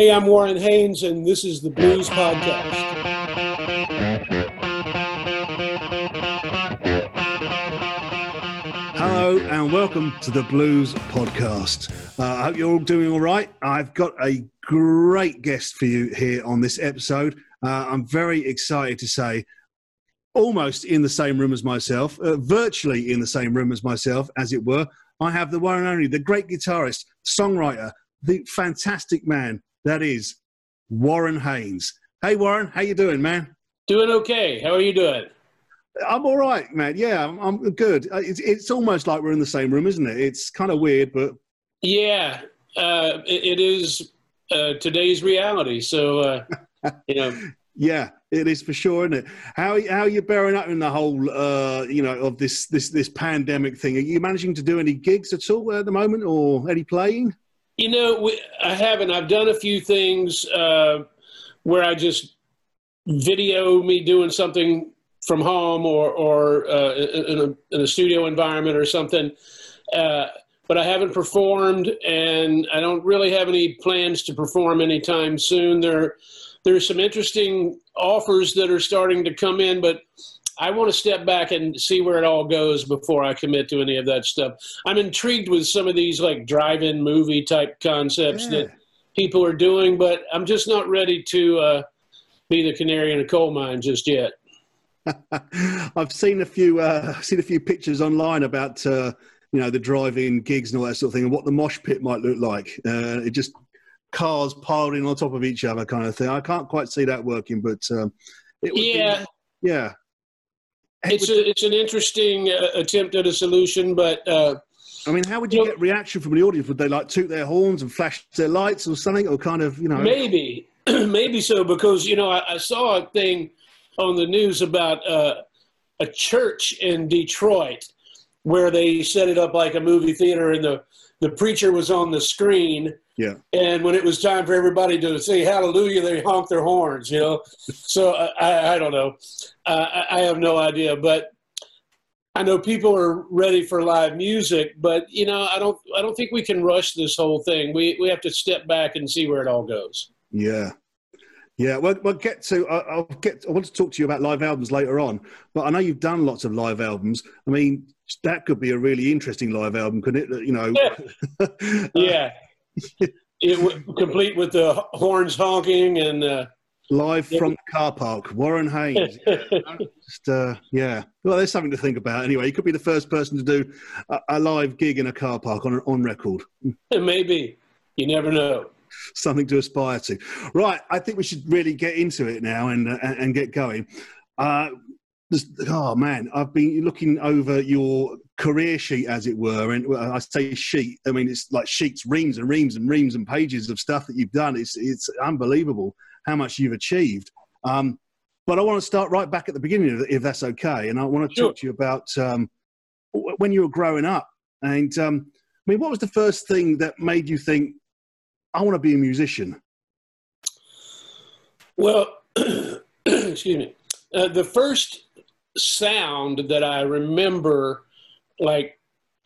Hey, I'm Warren Haynes, and this is the Blues Podcast. Hello and welcome to the Blues Podcast. Uh, I hope you're all doing all right. I've got a great guest for you here on this episode. Uh, I'm very excited to say, almost in the same room as myself, uh, virtually in the same room as myself, as it were. I have the one and only, the great guitarist, songwriter, the fantastic man that is Warren Haynes. Hey, Warren, how you doing, man? Doing okay. How are you doing? I'm all right, man. Yeah, I'm, I'm good. Uh, it's, it's almost like we're in the same room, isn't it? It's kind of weird, but yeah, uh, it, it is uh, today's reality. So, uh, you know. Yeah, it is for sure, isn't it? How how are you bearing up in the whole, uh, you know, of this this this pandemic thing? Are you managing to do any gigs at all at the moment, or any playing? You know, we, I haven't. I've done a few things uh, where I just video me doing something from home or or uh, in, a, in a studio environment or something. Uh, but I haven't performed, and I don't really have any plans to perform anytime soon. There, there's some interesting offers that are starting to come in, but I want to step back and see where it all goes before I commit to any of that stuff. I'm intrigued with some of these like drive-in movie type concepts yeah. that people are doing, but I'm just not ready to uh, be the canary in a coal mine just yet. I've seen a few uh, seen a few pictures online about uh, you know the drive-in gigs and all that sort of thing, and what the mosh pit might look like. Uh, it just cars piled in on top of each other, kind of thing. I can't quite see that working, but um, it yeah, be, yeah. It's a, it's an interesting uh, attempt at a solution, but. Uh, I mean, how would you, you get know, reaction from the audience? Would they like toot their horns and flash their lights or something, or kind of you know? Maybe, maybe so because you know I, I saw a thing on the news about uh, a church in Detroit where they set it up like a movie theater and the, the preacher was on the screen. Yeah. And when it was time for everybody to say hallelujah, they honked their horns, you know? so I, I don't know. Uh, I, I have no idea. But I know people are ready for live music, but you know, I don't I don't think we can rush this whole thing. We we have to step back and see where it all goes. Yeah. Yeah, well, we'll get to. I'll get. I want to talk to you about live albums later on, but I know you've done lots of live albums. I mean, that could be a really interesting live album, couldn't it? You know. Yeah. yeah. it complete with the horns honking and. Uh, live from the car park, Warren Haynes. Just, uh, yeah. Well, there's something to think about. Anyway, you could be the first person to do a, a live gig in a car park on on record. Maybe. You never know something to aspire to. Right, I think we should really get into it now and uh, and get going. Uh, oh man, I've been looking over your career sheet, as it were, and I say sheet. I mean it's like sheets, reams and reams and reams and pages of stuff that you've done. It's it's unbelievable how much you've achieved. Um, but I want to start right back at the beginning, if that's okay. And I want to talk to you about um, when you were growing up. And um, I mean, what was the first thing that made you think, I want to be a musician? Well, excuse me. Uh, the first sound that I remember, like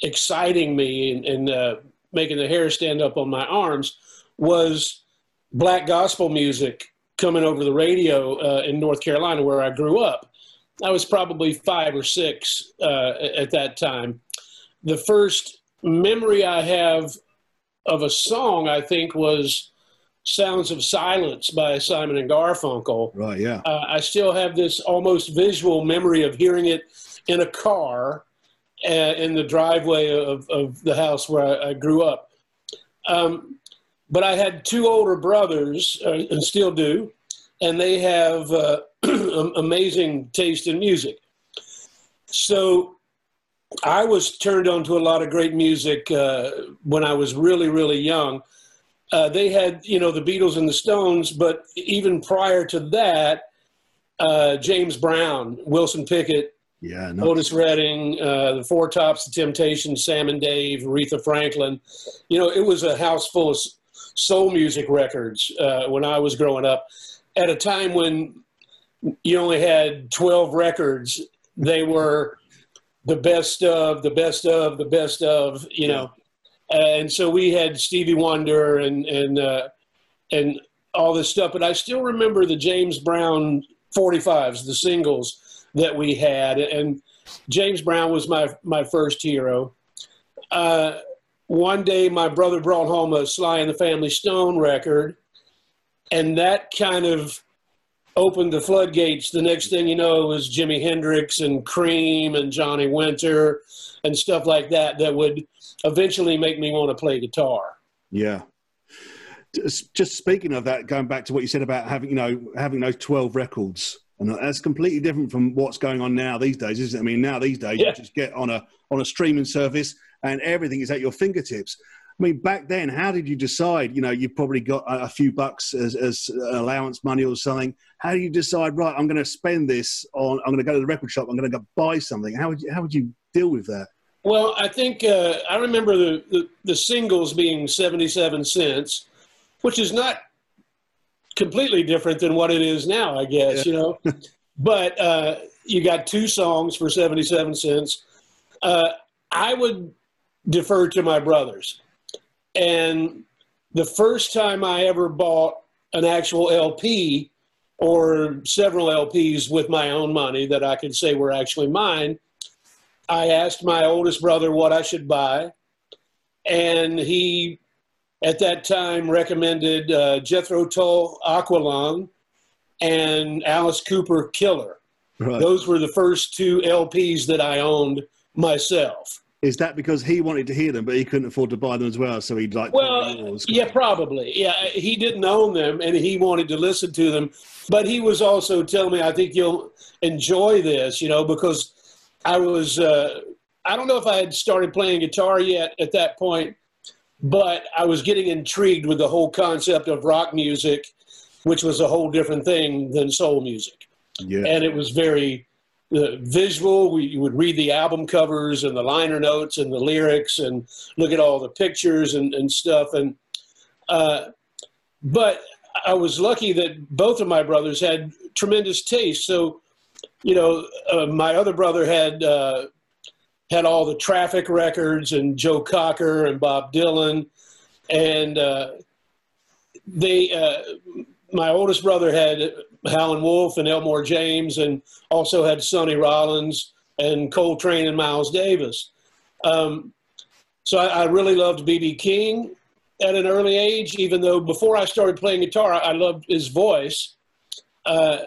exciting me and, and uh, making the hair stand up on my arms, was black gospel music coming over the radio uh, in North Carolina, where I grew up. I was probably five or six uh, at that time. The first memory I have of a song, I think, was Sounds of Silence by Simon and Garfunkel. Right, yeah. Uh, I still have this almost visual memory of hearing it in a car uh, in the driveway of, of the house where I, I grew up. Um, but I had two older brothers, uh, and still do, and they have uh, amazing taste in music. So I was turned on to a lot of great music uh, when I was really, really young. Uh, they had, you know, the Beatles and the Stones, but even prior to that, uh, James Brown, Wilson Pickett, yeah, no. Otis Redding, uh, the Four Tops, the Temptations, Sam and Dave, Aretha Franklin. You know, it was a house full of soul music records uh, when I was growing up. At a time when you only had 12 records, they were the best of the best of the best of you know and so we had stevie wonder and and uh, and all this stuff. But I still remember the James Brown 45s, the singles that we had, and James Brown was my my first hero. Uh, one day, my brother brought home a Sly and the Family Stone record, and that kind of opened the floodgates. The next thing you know, was Jimi Hendrix and Cream and Johnny Winter and stuff like that that would eventually make me want to play guitar. Yeah. Just speaking of that, going back to what you said about having, you know, having those 12 records, and that's completely different from what's going on now these days, isn't it? I mean, now these days yeah. you just get on a on a streaming service and everything is at your fingertips. I mean, back then, how did you decide? You know, you probably got a, few bucks as, as allowance money or something. How do you decide? Right, I'm going to spend this on. I'm going to go to the record shop. I'm going to go buy something. How would you, how would you deal with that? Well, I think uh, I remember the, the, the singles being seventy seven cents, which is not completely different than what it is now. I guess yeah. you know, but uh, you got two songs for seventy seven cents. Uh, I would defer to my brothers. And the first time I ever bought an actual LP or several LPs with my own money that I could say were actually mine, I asked my oldest brother what I should buy. And he, at that time, recommended uh, Jethro Tull Aqualung and Alice Cooper Killer. Right. Those were the first two LPs that I owned myself. Is that because he wanted to hear them, but he couldn't afford to buy them as well? So he'd like. Well, yeah, probably. Yeah, he didn't own them, and he wanted to listen to them. But he was also telling me, "I think you'll enjoy this," you know, because I was. Uh, I don't know if I had started playing guitar yet at that point, but I was getting intrigued with the whole concept of rock music, which was a whole different thing than soul music. Yeah. And it was very the visual. We would read the album covers and the liner notes and the lyrics and look at all the pictures and, and stuff. And uh, but I was lucky that both of my brothers had tremendous taste. So, you know, uh, my other brother had uh, had all the Traffic records and Joe Cocker and Bob Dylan, and uh, they. Uh, my oldest brother had Howlin' Wolf and Elmore James, and also had Sonny Rollins and Coltrane and Miles Davis. Um, so I, I really loved B.B. King at an early age, even though before I started playing guitar, I loved his voice. Uh,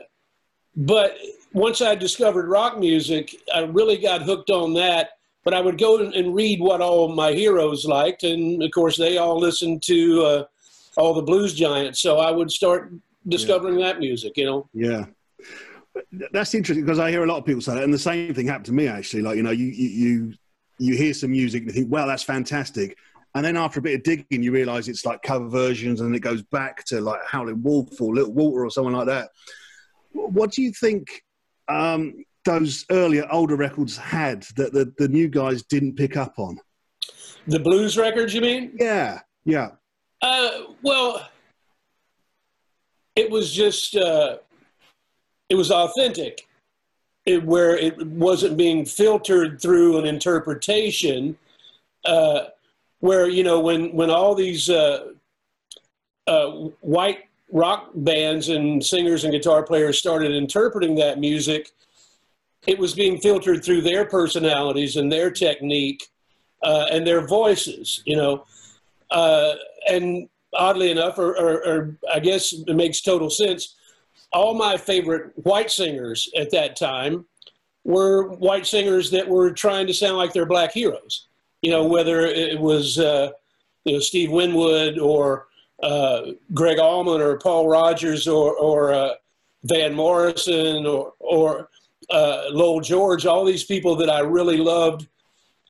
but once I discovered rock music, I really got hooked on that. But I would go and read what all my heroes liked, and of course, they all listened to uh, all the blues giants. So I would start discovering yeah. that music, you know? Yeah. That's interesting because I hear a lot of people say that, and the same thing happened to me actually. Like you know, you you you hear some music and you think, "Wow, that's fantastic," and then after a bit of digging, you realise it's like cover versions, and it goes back to like Howlin' Wolf or Little Walter or someone like that. What do you think um, those earlier, older records had that the, the new guys didn't pick up on? The blues records, you mean? Yeah, yeah. Uh, well, it was just uh, it was authentic, it, where it wasn't being filtered through an interpretation. Uh, where you know when when all these uh, uh, white rock bands and singers and guitar players started interpreting that music, it was being filtered through their personalities and their technique uh, and their voices. You know, uh, and oddly enough, or, or, or, I guess it makes total sense, all my favorite white singers at that time were white singers that were trying to sound like their black heroes. You know, whether it was uh, you know Steve Winwood or uh, Gregg Allman or Paul Rodgers or, or uh, Van Morrison or, or uh, Lowell George, all these people that I really loved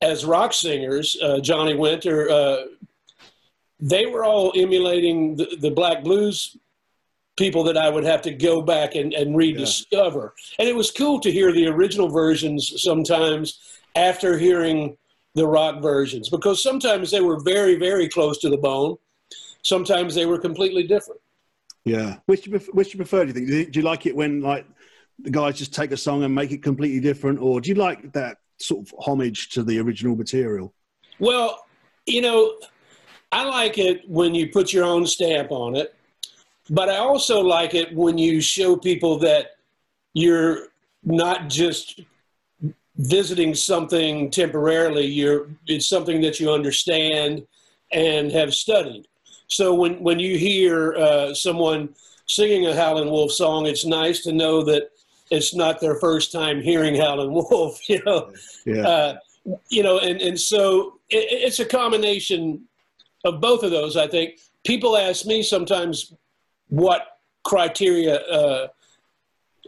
as rock singers, uh, Johnny Winter, uh, they were all emulating the, the black blues people that I would have to go back and, and rediscover. Yeah. And it was cool to hear the original versions sometimes after hearing the rock versions because sometimes they were very, very close to the bone. Sometimes they were completely different. Yeah. Which you, which you prefer, do you think? Do you like it when like the guys just take a song and make it completely different or do you like that sort of homage to the original material? Well, you know, I like it when you put your own stamp on it. but I also like it when you show people that you're not just visiting something temporarily. You're it's something that you understand and have studied. So when when you hear uh, someone singing a Howlin' Wolf song, it's nice to know that it's not their first time hearing Howlin' Wolf. You know, Yeah. uh, you know, and and so it, it's a combination of both of those. I think people ask me sometimes what criteria uh,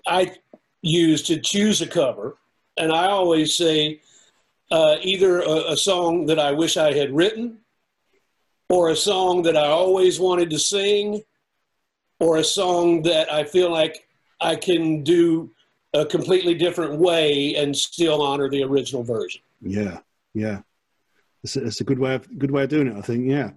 I use to choose a cover, and I always say uh, either a, a song that I wish I had written, or a song that I always wanted to sing, or a song that I feel like I can do a completely different way and still honor the original version. Yeah, yeah. It's a, it's a good way of good way of doing it. I think. Yeah.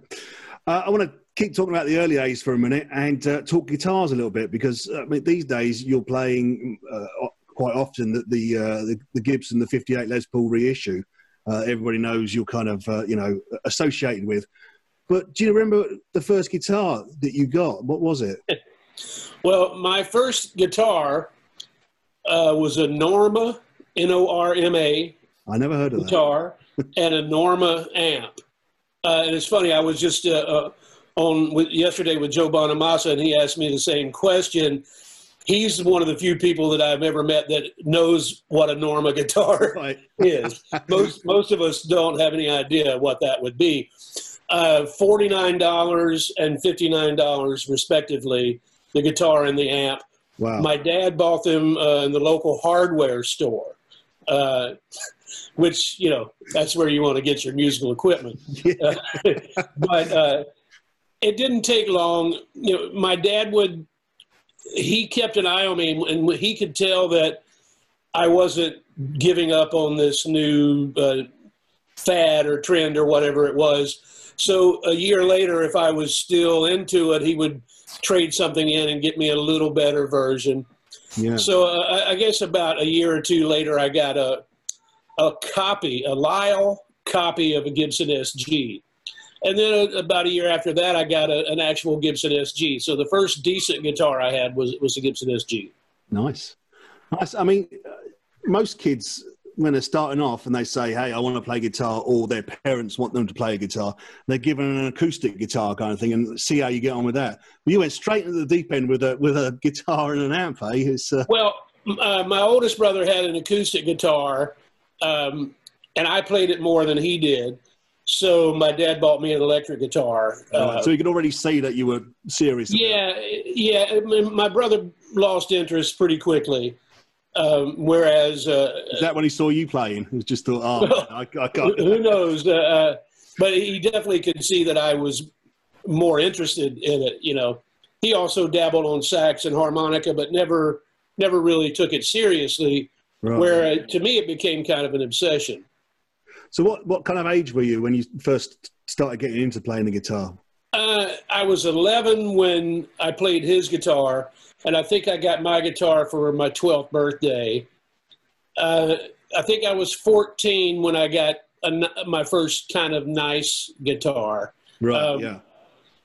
Uh, I want to keep talking about the early days for a minute and uh, talk guitars a little bit because uh, I mean, these days you're playing uh, quite often the the, uh, the the Gibson the '58 Les Paul reissue. Uh, everybody knows you're kind of you know associated with. But do you remember the first guitar that you got? What was it? Well, my first guitar uh, was a Norma, N O R M A I never heard of that. guitar, and a Norma amp. Uh, and it's funny, I was just uh, uh, on with, yesterday with Joe Bonamassa, and he asked me the same question. He's one of the few people that I've ever met that knows what a Norma guitar Right. is. most most of us don't have any idea what that would be. Uh, Forty nine dollars and fifty nine dollars respectively, the guitar and the amp. Wow. My dad bought them uh, in the local hardware store, uh, which you know that's where you want to get your musical equipment. Yeah. but uh, it didn't take long. You know, my dad would he kept an eye on me, and he could tell that I wasn't giving up on this new uh, fad or trend or whatever it was. So a year later, if I was still into it, he would trade something in and get me a little better version. yeah. So uh, I- I guess about a year or two later, I got a a copy, a Lyle copy of a Gibson SG, and then uh, about a year after that, I got a, an actual Gibson SG. So the first decent guitar I had was was a Gibson SG. Nice. Nice. I mean, uh, most kids, when they're starting off and they say, hey, I want to play guitar, or their parents want them to play a guitar, they're given an acoustic guitar kind of thing and see how you get on with that. But you went straight into the deep end with a, with a guitar and an amp, eh? It's, uh, Well, uh, my oldest brother had an acoustic guitar, um, and I played it more than he did. So my dad bought me an electric guitar. Uh, so you could already see that you were serious. Yeah, yeah. My brother lost interest pretty quickly, um, whereas uh, Is that when he saw you playing? He was just thought, oh, Well, I, I can't. who knows? Uh, uh, but he definitely could see that I was more interested in it. You know, he also dabbled on sax and harmonica, but never never really took it seriously. Right. Where uh, to me it became kind of an obsession. So what, what kind of age were you when you first started getting into playing the guitar? Uh, I was 11 when I played his guitar, and I think I got my guitar for my 12th birthday. Uh, I think I was 14 when I got a my first kind of nice guitar. Right, Um, yeah.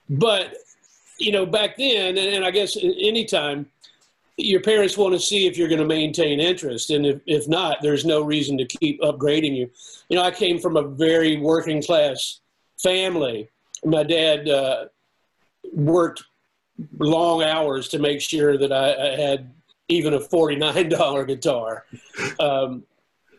But, you know, back then, and, and I guess anytime, your parents want to see if you're going to maintain interest. And if, if not, there's no reason to keep upgrading you. You know, I came from a very working class family. My dad uh, worked long hours to make sure that I, I had even a $49 guitar. Um,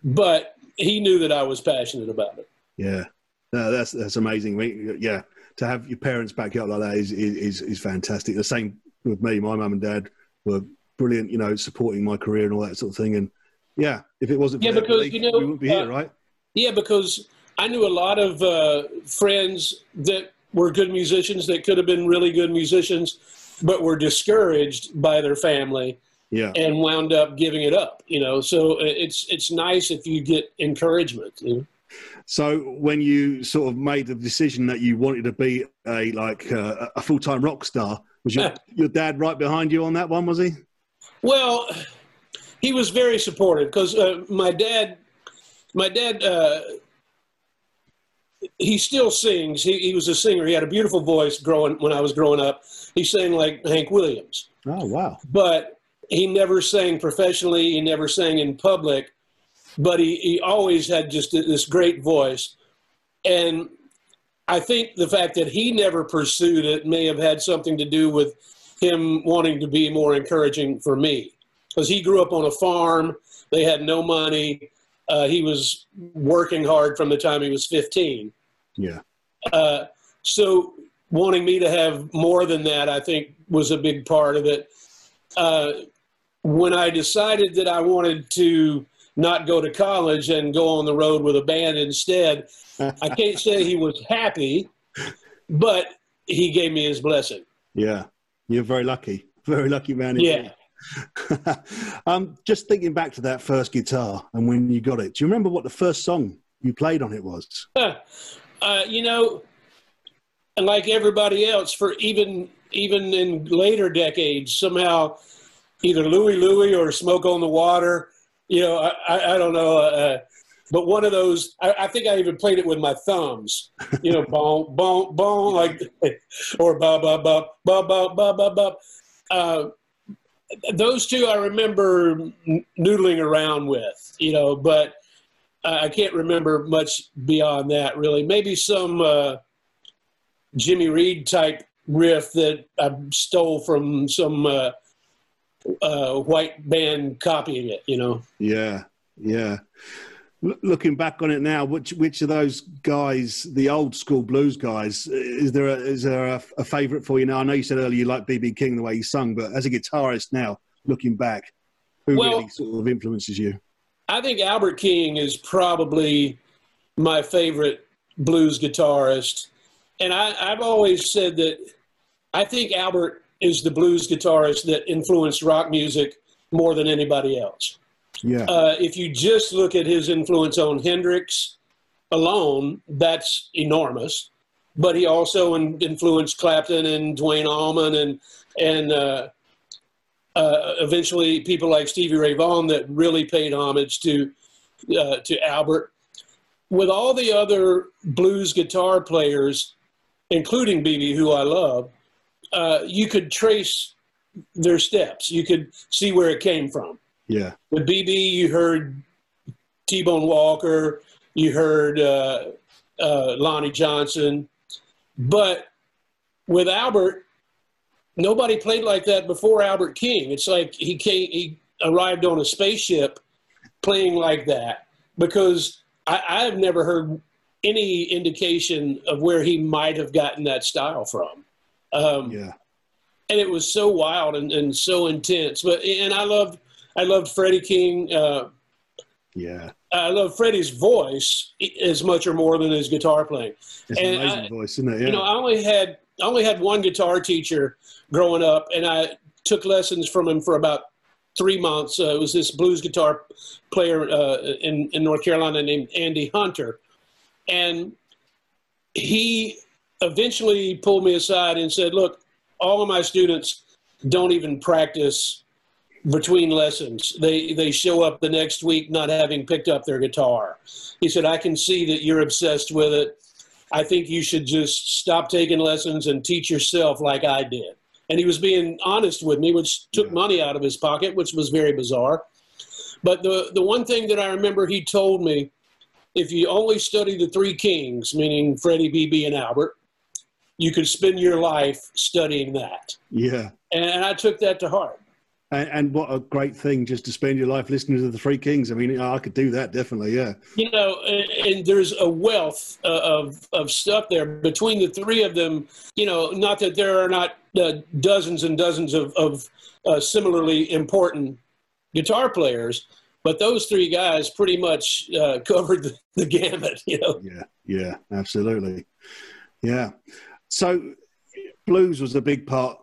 but he knew that I was passionate about it. Yeah, no, that's that's amazing. We- Yeah, to have your parents back you up like that is is is fantastic. The same with me. My mum and dad were brilliant. You know, supporting my career and all that sort of thing. And yeah, if it wasn't for Yeah, because, belief, you know, we wouldn't be here, uh, right? Yeah, because I knew a lot of uh, friends that were good musicians that could have been really good musicians, but were discouraged by their family Yeah, and wound up giving it up. You know, so uh, it's it's nice if you get encouragement. You know? So when you sort of made the decision that you wanted to be a like uh, a full time rock star, was your your dad right behind you on that one? Was he? Well, he was very supportive because uh, my dad, my dad, uh, he still sings. He, he was a singer. He had a beautiful voice growing when I was growing up, he sang like Hank Williams. Oh wow! But he never sang professionally. He never sang in public. But he, he always had just this great voice. And I think the fact that he never pursued it may have had something to do with him wanting to be more encouraging for me. Because he grew up on a farm, they had no money. Uh, he was working hard from the time he was 15. Yeah. Uh, so wanting me to have more than that, I think, was a big part of it. Uh, when I decided that I wanted to not go to college and go on the road with a band instead, I can't say he was happy, but he gave me his blessing. Yeah, you're very lucky. Very lucky man. Yeah. um, just thinking back to that first guitar and when you got it, do you remember what the first song you played on it was? Uh, you know, like everybody else, for even even in later decades, somehow either Louie Louie or Smoke on the Water. You know, I, I, I don't know. Uh, uh but one of those, I, I, think I even played it with my thumbs. You know, bon, bon, bon, like, or ba, ba, ba, ba, ba, ba, ba, ba. Uh, those two I remember noodling around with, you know, but I can't remember much beyond that really. Maybe some uh, Jimmy Reed type riff that I stole from some uh, uh, white band copying it, you know. Yeah, yeah. Looking back on it now, which which of those guys, the old school blues guys, is there a, is there a, a favourite for you now? I know you said earlier you like BB King the way he sung, but as a guitarist now, looking back, who well, really sort of influences you? I think Albert King is probably my favorite blues guitarist, and I, I've always said that I think Albert is the blues guitarist that influenced rock music more than anybody else. Yeah. Uh, if you just look at his influence on Hendrix alone, that's enormous. But he also influenced Clapton and Duane Allman and and uh, uh, eventually people like Stevie Ray Vaughan that really paid homage to uh, to Albert. With all the other blues guitar players, including BB, who I love, uh, you could trace their steps. You could see where it came from. Yeah. With BB, you heard T Bone Walker, you heard uh, uh, Lonnie Johnson, but with Albert, nobody played like that before Albert King. It's like he came, he arrived on a spaceship playing like that because I, I've never heard any indication of where he might have gotten that style from. Um, yeah. And it was so wild and, and so intense. But and I loved I loved Freddie King. Uh, yeah. I love Freddie's voice as much or more than his guitar playing. It's and an amazing I, voice, isn't it? Yeah. You know, I only had I only had one guitar teacher growing up, and I took lessons from him for about three months. Uh, it was this blues guitar player uh, in in North Carolina named Andy Hunter, and he eventually pulled me aside and said, "Look, all of my students don't even practice between lessons. They they show up the next week not having picked up their guitar." He said, "I can see that you're obsessed with it. I think you should just stop taking lessons and teach yourself like I did." And he was being honest with me, which took money out of his pocket, which was very bizarre. But the the one thing that I remember he told me, if you only study the three kings, meaning Freddie, BB, and Albert, you could spend your life studying that. Yeah. And I took that to heart. And, and, what a great thing just to spend your life listening to the Three Kings. I mean, I could do that definitely. Yeah. You know, and, and there's a wealth uh, of of stuff there between the three of them. You know, not that there are not uh, dozens and dozens of, of uh, similarly important guitar players, but those three guys pretty much uh, covered the, the gamut. You know. Yeah. Yeah. Absolutely. Yeah. So, blues was a big part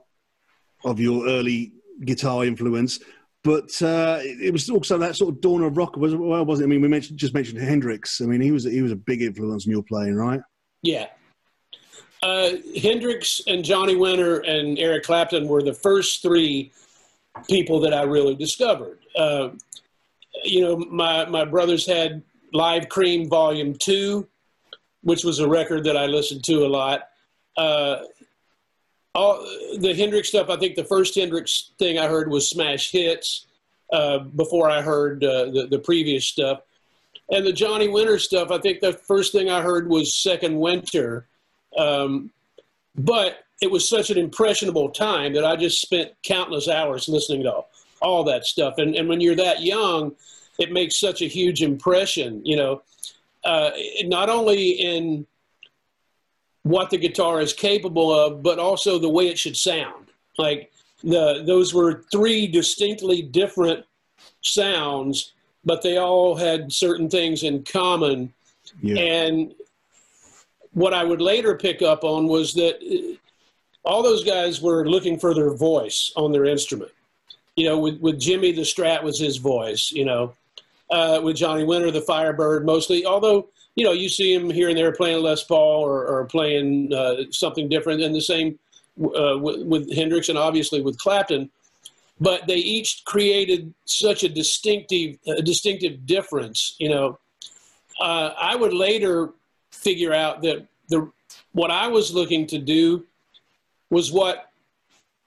of your early guitar influence, but uh, it was also that sort of dawn of rock. Was well, was it? I mean, we mentioned just mentioned Hendrix. I mean, he was he was a big influence in your playing, right? Yeah. Uh, Hendrix and Johnny Winter and Eric Clapton were the first three people that I really discovered. Uh, you know, my my brothers had Live Cream Volume Two, which was a record that I listened to a lot. Uh, all the Hendrix stuff. I think the first Hendrix thing I heard was Smash Hits uh, before I heard uh, the the previous stuff, and the Johnny Winter stuff. I think the first thing I heard was Second Winter, um, but it was such an impressionable time that I just spent countless hours listening to all, all that stuff. And and when you're that young, it makes such a huge impression. You know, uh, not only in what the guitar is capable of, but also the way it should sound. Like the those were three distinctly different sounds, but they all had certain things in common. Yeah. And what I would later pick up on was that uh, all those guys were looking for their voice on their instrument. You know, with, with Jimi, the Strat was his voice, you know. Uh, with Johnny Winter, the Firebird mostly, although you know, you see him here and there playing Les Paul or, or playing uh, something different, and the same uh, with, with, Hendrix and obviously with Clapton. But they each created such a distinctive, distinctive difference. You know, uh, I would later figure out that the what I was looking to do was what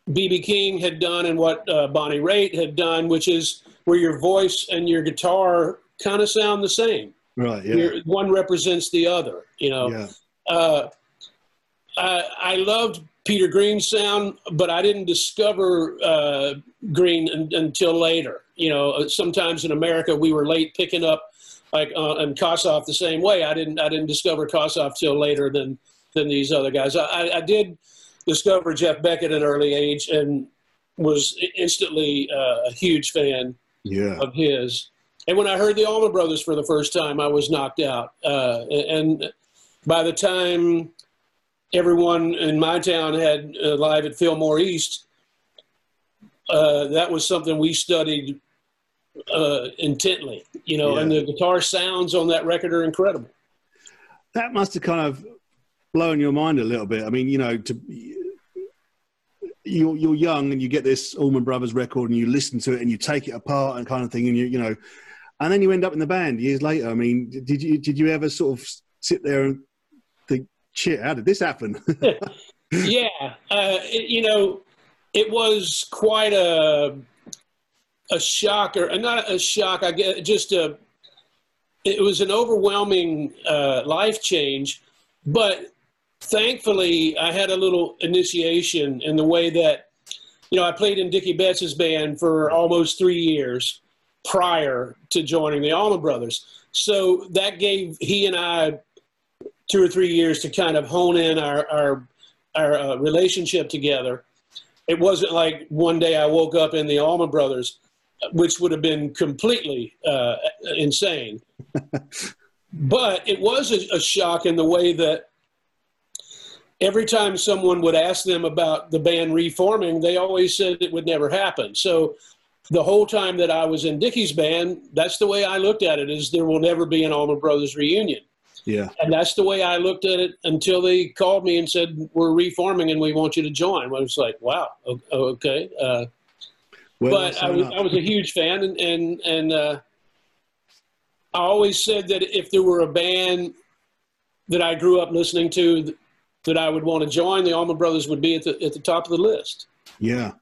BB King had done and what uh, Bonnie Raitt had done, which is where your voice and your guitar kind of sound the same. Right. Yeah. one represents the other. You know. Yeah. Uh, I, I loved Peter Green's sound, but I didn't discover uh, Green un- until later. You know, uh, sometimes in America we were late picking up, like uh, and Kossoff the same way. I didn't I didn't discover Kossoff till later than than these other guys. I, I did discover Jeff Beck at an early age and was instantly uh, a huge fan yeah. of his. And when I heard the Allman Brothers for the first time, I was knocked out. Uh, and by the time everyone in my town had uh, live at Fillmore East, uh, that was something we studied uh, intently, you know, yeah. and the guitar sounds on that record are incredible. That must have kind of blown your mind a little bit. I mean, you know, to you're, you're young and you get this Allman Brothers record and you listen to it and you take it apart and kind of thing, and you, you know, and then you end up in the band years later. I mean, did you did you ever sort of sit there and think, "Shit, how did this happen?" yeah, uh, it, you know, it was quite a a shock, or not a shock. I get just a. It was an overwhelming uh, life change, but thankfully, I had a little initiation in the way that, you know, I played in Dickey Betts's band for almost three years prior to joining the Allman Brothers. So that gave he and I two or three years to kind of hone in our our, our uh, relationship together. It wasn't like one day I woke up in the Allman Brothers, which would have been completely uh, insane. but it was a, a shock in the way that every time someone would ask them about the band reforming, they always said it would never happen. So the whole time that I was in Dickey's band, that's the way I looked at it: is there will never be an Allman Brothers reunion. Yeah, and that's the way I looked at it until they called me and said we're reforming and we want you to join. I was like, wow, okay. Uh, well, but I was, I was a huge fan, and and, and uh, I always said that if there were a band that I grew up listening to that I would want to join, the Allman Brothers would be at the at the top of the list. Yeah,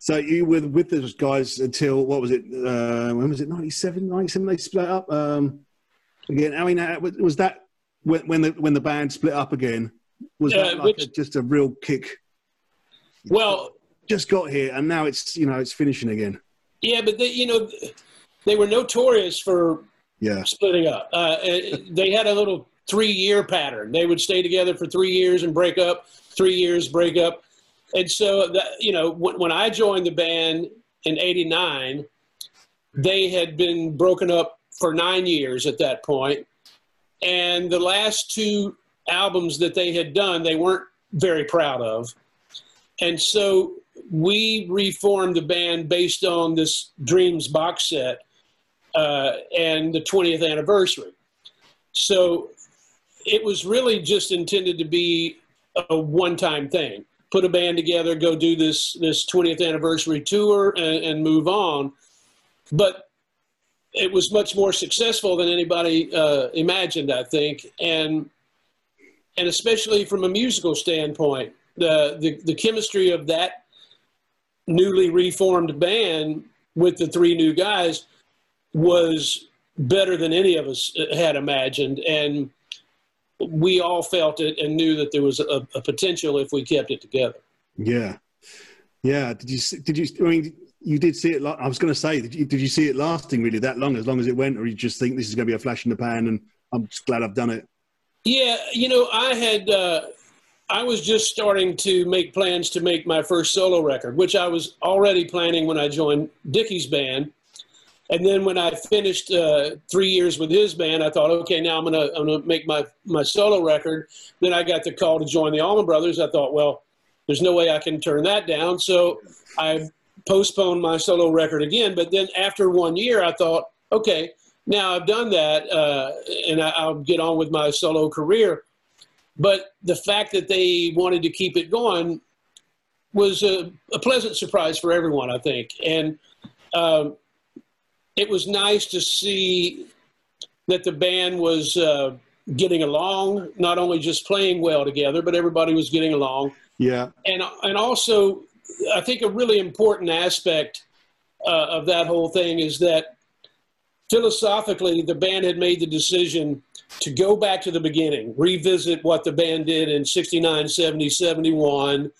so you were with those guys until what was it? Uh, when was it? 97, 97 They split up. Um, again, I mean, uh, was that when, when the when the band split up again? Was that uh, like which, a, just a real kick? Well, just got here, and now it's you know it's finishing again. Yeah, but they you know they were notorious for yeah splitting up. Uh, they had a little three year pattern. They would stay together for three years and break up. Three years, break up and so that you know when, when I joined the band in '89, they had been broken up for nine years at that point, and the last two albums that they had done, they weren't very proud of, and so we reformed the band based on this Dreams box set uh, and the 20th anniversary. So it was really just intended to be a one-time thing put a band together, go do this this 20th anniversary tour, and, and move on. But it was much more successful than anybody uh, imagined, I think, and and especially from a musical standpoint, the, the the chemistry of that newly reformed band with the three new guys was better than any of us had imagined, and we all felt it and knew that there was a, a potential if we kept it together. Yeah, yeah. Did you did you? I mean, you did see it. I was going to say, did you, did you see it lasting really that long, as long as it went, or you just think this is going to be a flash in the pan, and I'm just glad I've done it? Yeah, you know, I had. Uh, I was just starting to make plans to make my first solo record, which I was already planning when I joined Dickey's band. And then when I finished uh, three years with his band, I thought, okay, now I'm gonna I'm gonna make my my solo record. Then I got the call to join the Allman Brothers. I thought, well, there's no way I can turn that down. So I postponed my solo record again. But then after one year, I thought, okay, now I've done that, uh, and I, will get on with my solo career. But the fact that they wanted to keep it going was a, a pleasant surprise for everyone, I think. And um, it was nice to see that the band was uh, getting along, not only just playing well together, but everybody was getting along. Yeah. And, and also, I think a really important aspect uh, of that whole thing is that philosophically, the band had made the decision to go back to the beginning, revisit what the band did in 69, 70, 71.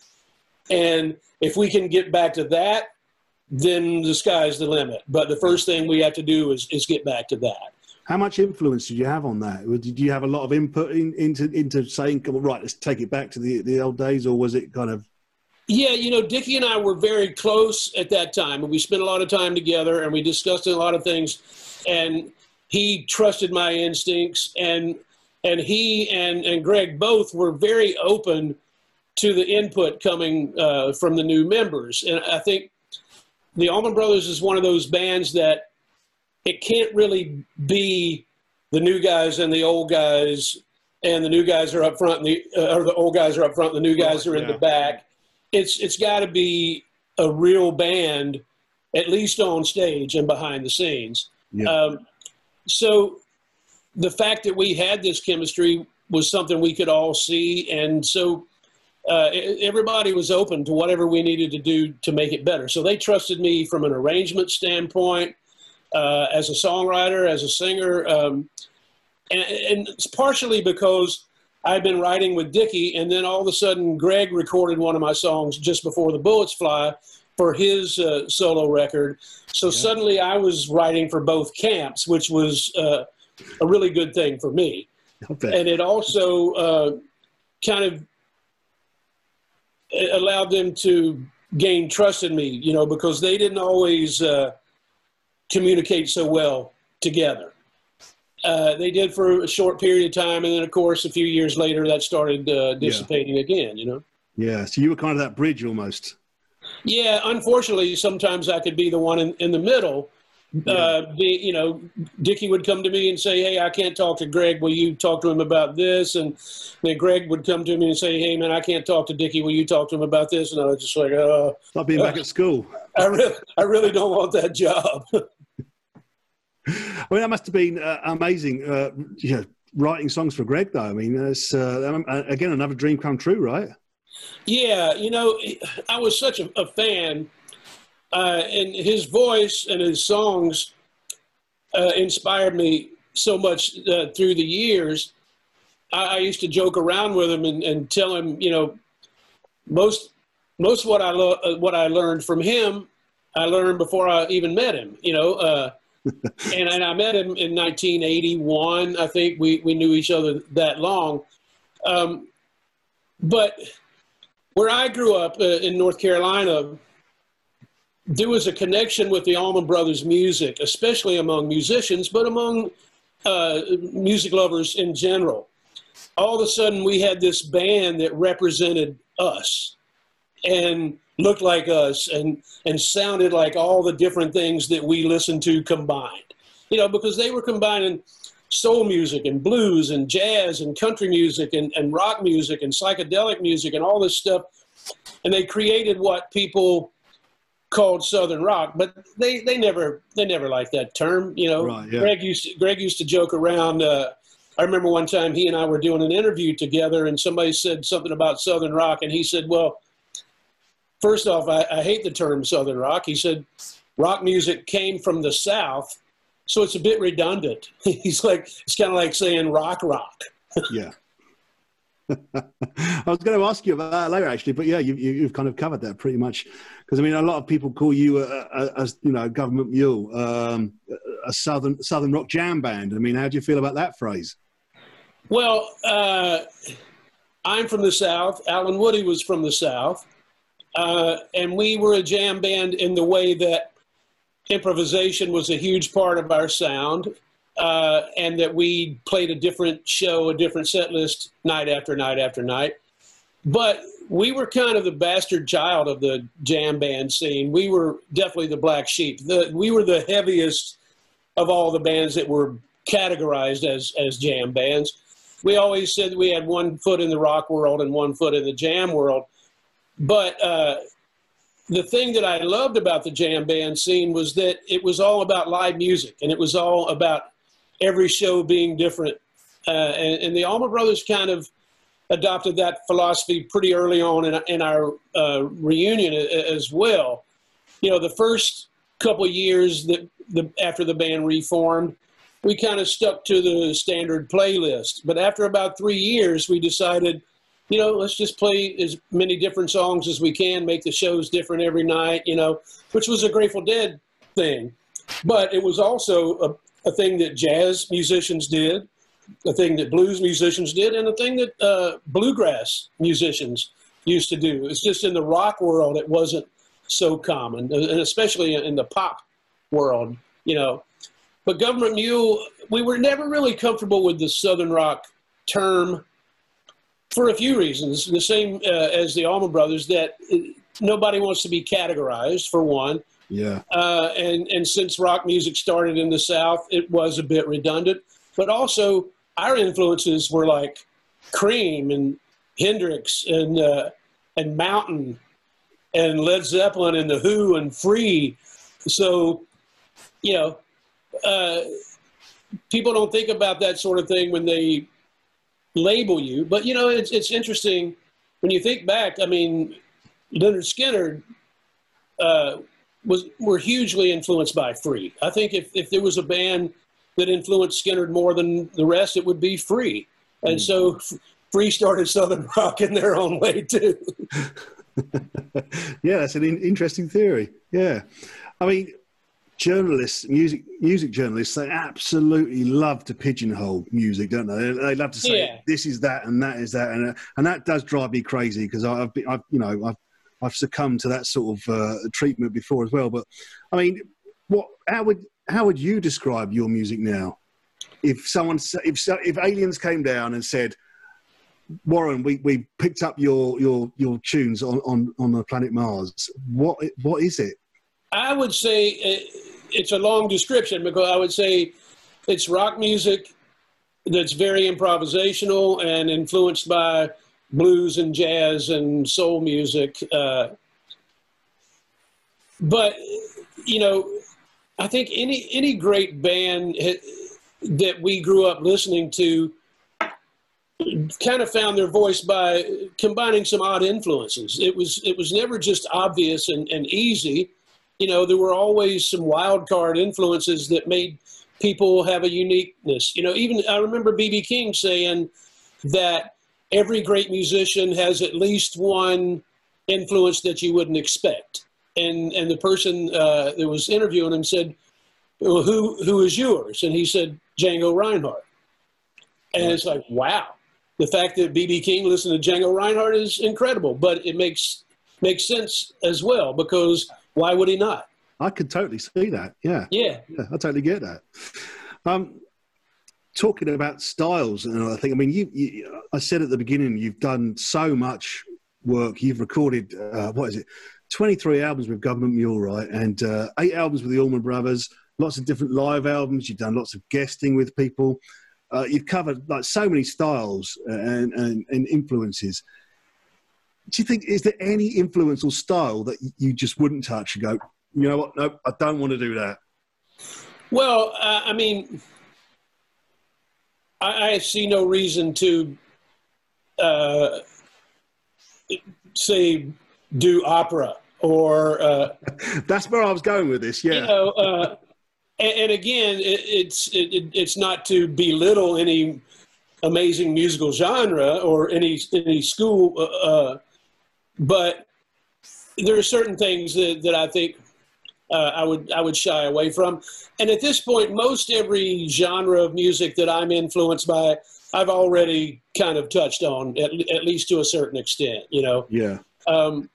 And if we can get back to that, then the sky's the limit. But the first thing we have to do is, is get back to that. How much influence did you have on that? Did you have a lot of input in, into into saying, "Come on, right, let's take it back to the the old days," or was it kind of? Yeah, you know, Dickey and I were very close at that time, and we spent a lot of time together, and we discussed a lot of things. And he trusted my instincts, and and he and and Gregg both were very open to the input coming uh, from the new members, and I think the Allman Brothers is one of those bands that it can't really be the new guys and the old guys, and the new guys are up front, and the uh, or the old guys are up front, and the new guys are in yeah. the back. It's it's got to be a real band, at least on stage and behind the scenes. Yeah. Um, so the fact that we had this chemistry was something we could all see, and so uh, everybody was open to whatever we needed to do to make it better. So they trusted me from an arrangement standpoint, uh, as a songwriter, as a singer, um, and, and, it's partially because I'd been writing with Dickey, and then all of a sudden Gregg recorded one of my songs just before the bullets fly for his uh, solo record. So yeah. suddenly I was writing for both camps, which was uh, a really good thing for me. Okay. And it also uh, kind of it allowed them to gain trust in me, you know, because they didn't always uh, communicate so well together. Uh, they did for a short period of time, and then, of course, a few years later, that started uh, dissipating yeah. again. You know. Yeah. So you were kind of that bridge almost. Yeah. Unfortunately, sometimes I could be the one in, in the middle uh, be, you know, Dickey would come to me and say, "Hey, I can't talk to Gregg. Will you talk to him about this?" And then Gregg would come to me and say, "Hey, man, I can't talk to Dickey. Will you talk to him about this?" And I was just like, "Uh, not being back at school. I really, I really don't want that job." I mean, that must have been uh, amazing. Uh, yeah, writing songs for Gregg, though. I mean, it's uh, uh, again another dream come true, right? Yeah, you know, I was such a, a fan uh, and his voice and his songs uh, inspired me so much uh, through the years. I, I, used to joke around with him and, and, tell him, you know, most most what I lo- uh, what I learned from him, I learned before I even met him. You know, uh, and, and I met him in 1981. I think we we knew each other that long. Um, but where I grew up uh, in North Carolina, there was a connection with the Allman Brothers music, especially among musicians, but among uh, music lovers in general. All of a sudden, we had this band that represented us and looked like us and, and sounded like all the different things that we listened to combined. You know, because they were combining soul music and blues and jazz and country music and, and rock music and psychedelic music and all this stuff. And they created what people called Southern rock, but they, they never they never liked that term. You know, right, yeah. Gregg used to, Gregg used to joke around. Uh, I remember one time he and I were doing an interview together, and somebody said something about Southern rock, and he said, "Well, first off, I, I hate the term Southern rock." He said, "Rock music came from the South." So it's a bit redundant. He's like, it's kind of like saying rock rock. yeah. I was going to ask you about that later, actually, but yeah, you, you, have kind of covered that pretty much. Because I mean, a lot of people call you a, a, a you know government mule, um, a southern southern rock jam band. I mean, how do you feel about that phrase? Well, uh, I'm from the South. Allen Woody was from the South, uh, and we were a jam band in the way that improvisation was a huge part of our sound uh, and that we played a different show, a different set list night after night after night. But we were kind of the bastard child of the jam band scene. We were definitely the black sheep. The, we were the heaviest of all the bands that were categorized as, as jam bands. We always said we had one foot in the rock world and one foot in the jam world. But uh, the thing that I loved about the jam band scene was that it was all about live music and it was all about every show being different. Uh, and, and, the Allman Brothers kind of adopted that philosophy pretty early on in, in our uh, reunion as well. You know, the first couple years that the, after the band reformed, we kind of stuck to the standard playlist. But after about three years, we decided, you know, let's just play as many different songs as we can, make the shows different every night, you know, which was a Grateful Dead thing. But it was also a, a thing that jazz musicians did, a thing that blues musicians did, and the thing that uh, bluegrass musicians used to do. It's just in the rock world it wasn't so common, and especially in the pop world, you know. But Government Mule, we were never really comfortable with the Southern rock term for a few reasons. The same uh, as the Allman Brothers, that uh, nobody wants to be categorized, for one. Yeah. Uh, and and since rock music started in the South, it was a bit redundant. But also, our influences were like Cream and Hendrix and uh, and Mountain and Led Zeppelin and the Who and Free. So, you know, uh, people don't think about that sort of thing when they label you. But you know, it's it's interesting when you think back. I mean, Lynyrd Skynyrd. uh, was were hugely influenced by Free. I think if, if there was a band that influenced Skynyrd more than the rest, it would be Free. And mm. so Free started Southern rock in their own way too. yeah, that's an in- interesting theory. Yeah, I mean, journalists, music music journalists, they absolutely love to pigeonhole music, don't they? They love to say yeah. this is that and that is that, and and that does drive me crazy because I've been, I've you know, I've I've succumbed to that sort of uh, treatment before as well. But I mean, what? How would how would you describe your music now? If someone, if if aliens came down and said, Warren, we, we picked up your your your tunes on, on on the planet Mars. What what is it? I would say it's a long description because I would say it's rock music that's very improvisational and influenced by blues and jazz and soul music. Uh, but you know, I think any any great band that we grew up listening to kind of found their voice by combining some odd influences. It was it was never just obvious and, and easy. You know, there were always some wild card influences that made people have a uniqueness. You know, even I remember BB King saying that every great musician has at least one influence that you wouldn't expect. And and the person uh, that was interviewing him said, well, "Who who is yours?" And he said, "Django Reinhardt." And it's like, wow, the fact that BB King listened to Django Reinhardt is incredible, but it makes makes sense as well because why would he not? I could totally see that. Yeah. Yeah. yeah I totally get that. Um, talking about styles and I think I mean you, you, I said at the beginning you've done so much work you've recorded uh, what is it 23 albums with Government Mule right? And uh, eight albums with the Allman Brothers lots of different live albums. You've done lots of guesting with people. Uh, you've covered like so many styles and, and, and influences. Do you think is there any influence or style that you just wouldn't touch and go you know what? No I don't want to do that well uh, I mean I, I see no reason to uh, say do opera or uh, that's where I was going with this. Yeah, you know, uh, and, and, again, it, it's it, it's not to belittle any amazing musical genre or any any school, uh, uh but there are certain things that, that I think uh, I would I would shy away from. And at this point, most every genre of music that I'm influenced by, I've already kind of touched on at, at least to a certain extent. You know. Yeah. Um,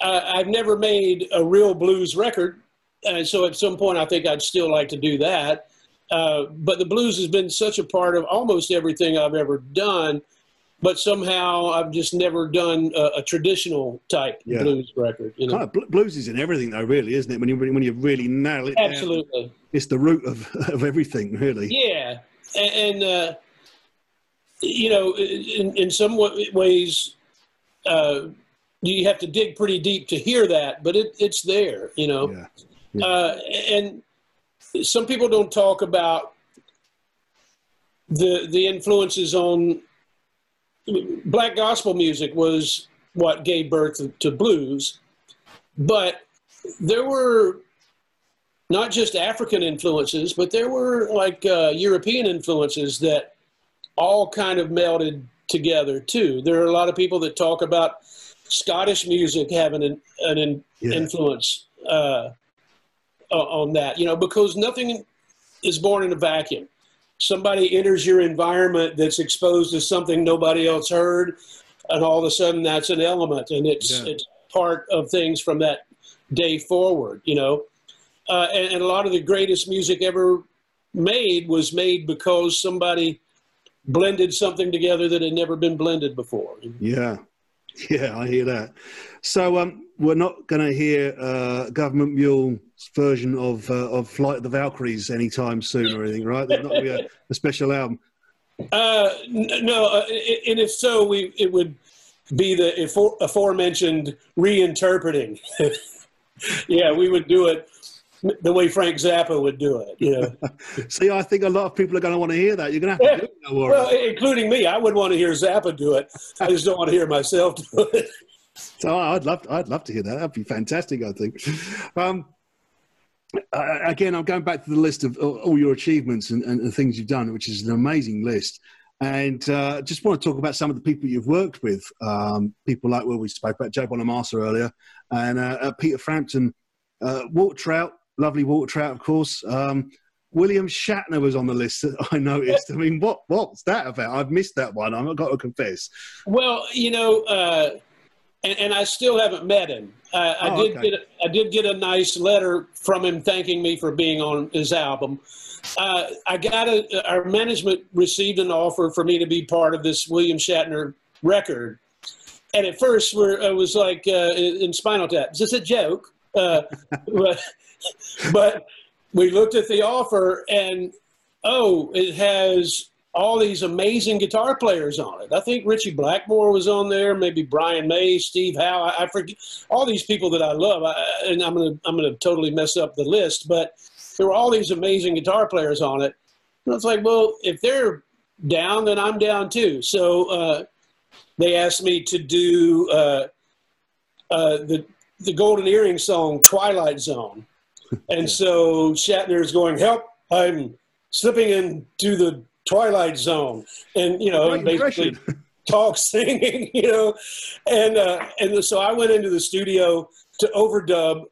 I, have never made a real blues record, and so at some point, I think I'd still like to do that. Uh, but the blues has been such a part of almost everything I've ever done but somehow I've just never done a, a traditional type yeah. blues record. You know? kind of blues is in everything, though, really, isn't it? When you when you really nail it, absolutely, down, it's the root of of everything, really. Yeah, and, and uh, you know, in in some ways, uh, you have to dig pretty deep to hear that, but it, it's there, you know. Yeah. yeah. Uh, and some people don't talk about the the influences on black gospel music was what gave birth to blues, but there were not just African influences, but there were like uh, European influences that all kind of melded together too. There are a lot of people that talk about Scottish music having an, an yeah. influence uh, on that, you know, because nothing is born in a vacuum somebody enters your environment that's exposed to something nobody else heard, and all of a sudden that's an element, and it's yeah. it's part of things from that day forward. You know, uh, and, and a lot of the greatest music ever made was made because somebody blended something together that had never been blended before. Yeah, yeah, I hear that. So um, we're not going to hear uh, Government Mule version of uh, of Flight of the Valkyries anytime soon or anything, right? There's not be a, a, special album. Uh, no, uh, and if so, we it would be the afore- aforementioned reinterpreting. yeah, we would do it the way Frank Zappa would do it. Yeah. See, I think a lot of people are going to want to hear that. You're going to have to yeah. do it. Well, including me, I would want to hear Zappa do it. I just don't want to hear myself do it. So I'd love, to, I'd love to hear that. That'd be fantastic. I think. Um, uh, again, I'm going back to the list of all your achievements and, and, and things you've done, which is an amazing list. And uh, just want to talk about some of the people you've worked with. Um, people like, well, we spoke about Joe Bonamassa earlier, and uh, uh Peter Frampton, uh, Walter Trout, lovely Walter Trout, of course. Um, William Shatner was on the list that I noticed. I mean, what what's that about? I've missed that one. I've got to confess. Well, you know, uh, and, and, I still haven't met him. Uh, I oh, did okay. get I did get a nice letter from him thanking me for being on his album. Uh, I got a our management received an offer for me to be part of this William Shatner record, and at first we're, it was like uh, in Spinal Tap. Is this a joke? But, we looked at the offer and oh, it has all these amazing guitar players on it. I think Ritchie Blackmore was on there, maybe Brian May, Steve Howe. I, I forget all these people that I love, I, and I'm gonna I'm gonna totally mess up the list, but there were all these amazing guitar players on it. And it's like, well, if they're down, then I'm down too. So uh, they asked me to do uh, uh, the the Golden Earring song "Twilight Zone," and so Shatner is going, "Help! I'm slipping into the Twilight Zone, and you know, and basically talk singing, you know, and uh, and so I went into the studio to overdub.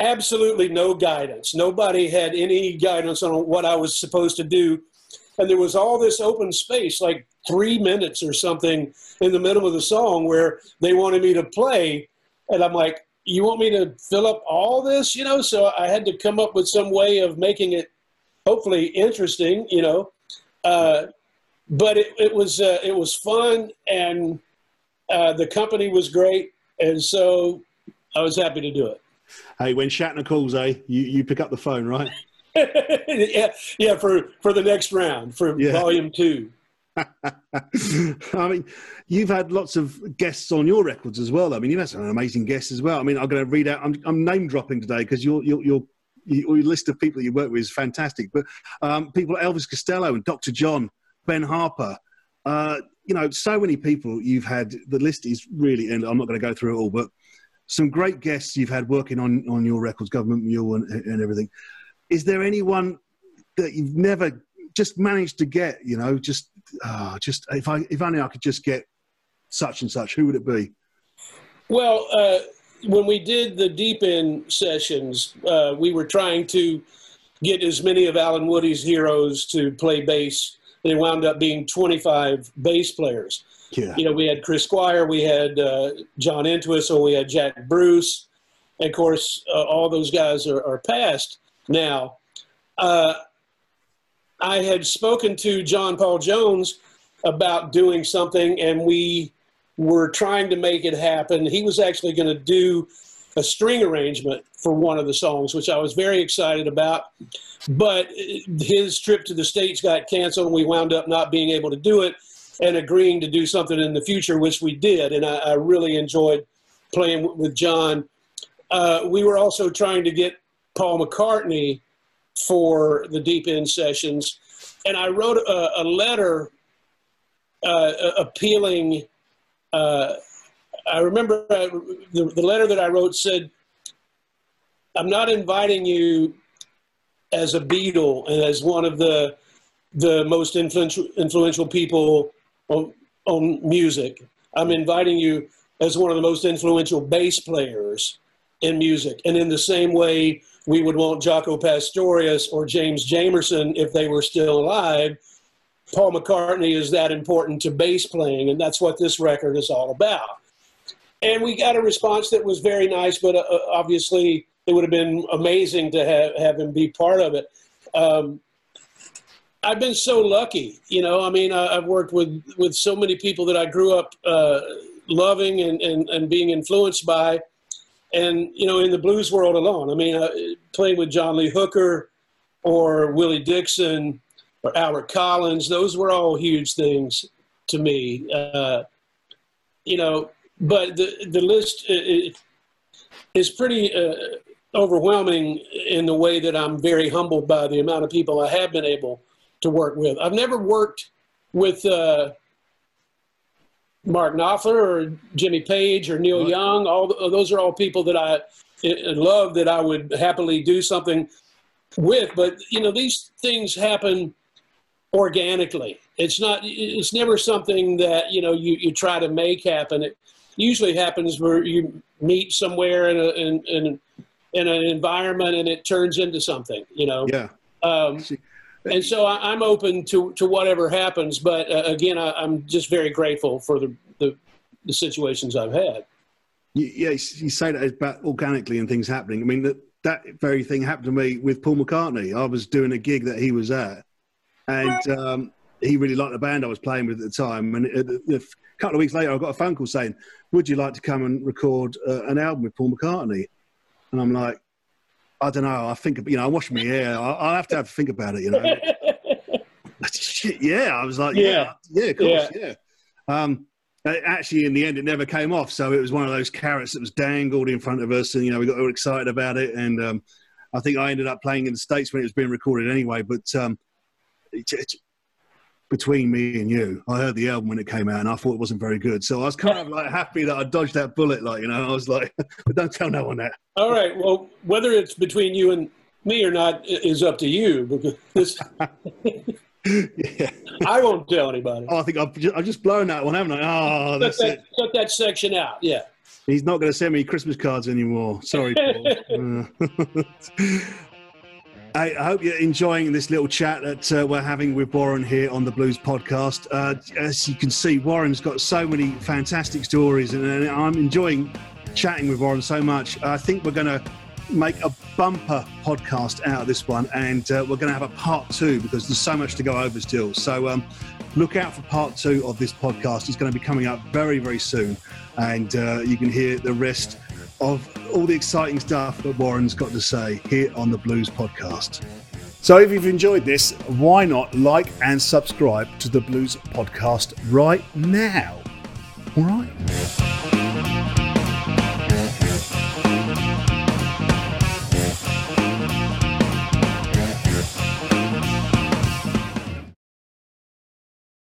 Absolutely no guidance. Nobody had any guidance on what I was supposed to do, and there was all this open space, like three minutes or something, in the middle of the song where they wanted me to play, and I'm like, "You want me to fill up all this?" You know, so I had to come up with some way of making it hopefully interesting, you know. Uh, but it, it was uh, it was fun, and uh, the company was great, and so I was happy to do it. Hey, when Shatner calls, eh, you, you pick up the phone, right? yeah, yeah, for for the next round for yeah. volume two. I mean, you've had lots of guests on your records as well. I mean, you've had some amazing guests as well. I mean, I'm going to read out. I'm, I'm name dropping today because you're, you're, you're your list of people you work with is fantastic. But um, people, Elvis Costello and Dr. John, Ben Harper, uh, you know, so many people you've had. The list is really, and I'm not going to go through it all, but some great guests you've had working on on your records, Government Mule, and, and everything. Is there anyone that you've never just managed to get? You know, just oh, just if I if only I could just get such and such. Who would it be? Well, uh, when we did the deep end sessions, uh, we were trying to get as many of Allen Woody's heroes to play bass. They wound up being 25 bass players. Yeah. You know, we had Chris Squire, we had uh, John Entwistle, we had Jack Bruce. And of course, uh, all those guys are, are past now. I had spoken to John Paul Jones about doing something, and we were trying to make it happen. He was actually going to do a string arrangement for one of the songs, which I was very excited about. But his trip to the States got canceled, and we wound up not being able to do it and agreeing to do something in the future, which we did. And I, I really enjoyed playing with John. Uh, we were also trying to get Paul McCartney for the deep end sessions. And I wrote a, a letter uh, appealing uh, I remember uh, the, the letter that I wrote said, I'm not inviting you as a Beatle and as one of the the most influential influential people on, on music. I'm inviting you as one of the most influential bass players in music. And in the same way, we would want Jaco Pastorius or James Jamerson if they were still alive Paul McCartney is that important to bass playing, and that's what this record is all about. And we got a response that was very nice, but uh, uh, obviously it would have been amazing to have, have him be part of it. Um, I've been so lucky, you know. I mean, I, have worked with with so many people that I grew up uh, loving and, and, and being influenced by, and you know, in the blues world alone. I mean, uh, playing with John Lee Hooker or Willie Dixon or Albert Collins. Those were all huge things to me. Uh, you know, but the the list is pretty uh, overwhelming in the way that I'm very humbled by the amount of people I have been able to work with. I've never worked with uh, Mark Knopfler or Jimmy Page or Neil Young. All those are all people that I love that I would happily do something with. But you know, these things happen organically. It's not. It's never something that you know you, you try to make happen. It usually happens where you meet somewhere in a in, in, in an environment and it turns into something. You know. Yeah. Um, and so I, am open to to whatever happens. But uh, again, I, am just very grateful for the, the the situations I've had. Yeah, you say that about organically and things happening. I mean that that very thing happened to me with Paul McCartney. I was doing a gig that he was at, and um, he really liked the band I was playing with at the time. And a couple of weeks later, I got a phone call saying, "Would you like to come and record uh, an album with Paul McCartney?" And I'm like, "I don't know. I think you know, I wash my hair. I'll, have to have to think about it. You know." Shit, yeah. I was like, yeah, yeah, yeah of course, yeah. yeah. Um, actually, in the end, it never came off. So it was one of those carrots that was dangled in front of us, and you know, we got all excited about it. And um, I think I ended up playing in the states when it was being recorded anyway. But um, it's, it's between me and you. I heard the album when it came out, and I thought it wasn't very good. So I was kind of like happy that I dodged that bullet. Like you know, I was like, but don't tell no one that. All right. Well, whether it's between you and me or not is up to you because yeah. I won't tell anybody. Oh, I think I've just, I've just blown that one, haven't I? Oh, that's cut that, it. Cut that section out. Yeah. He's not going to send me Christmas cards anymore. Sorry, Paul. Uh, I, hope you're enjoying this little chat that uh, we're having with Warren here on the Blues Podcast. Uh, as you can see, Warren's got so many fantastic stories, and, and I'm enjoying chatting with Warren so much. I think we're going to make a bumper podcast out of this one, and uh, we're going to have a part two because there's so much to go over still. So um, look out for part two of this podcast. It's going to be coming up very, very soon, and uh, you can hear the rest of all the exciting stuff that Warren's got to say here on the Blues Podcast. So, if you've enjoyed this, why not like and subscribe to the Blues Podcast right now? All right.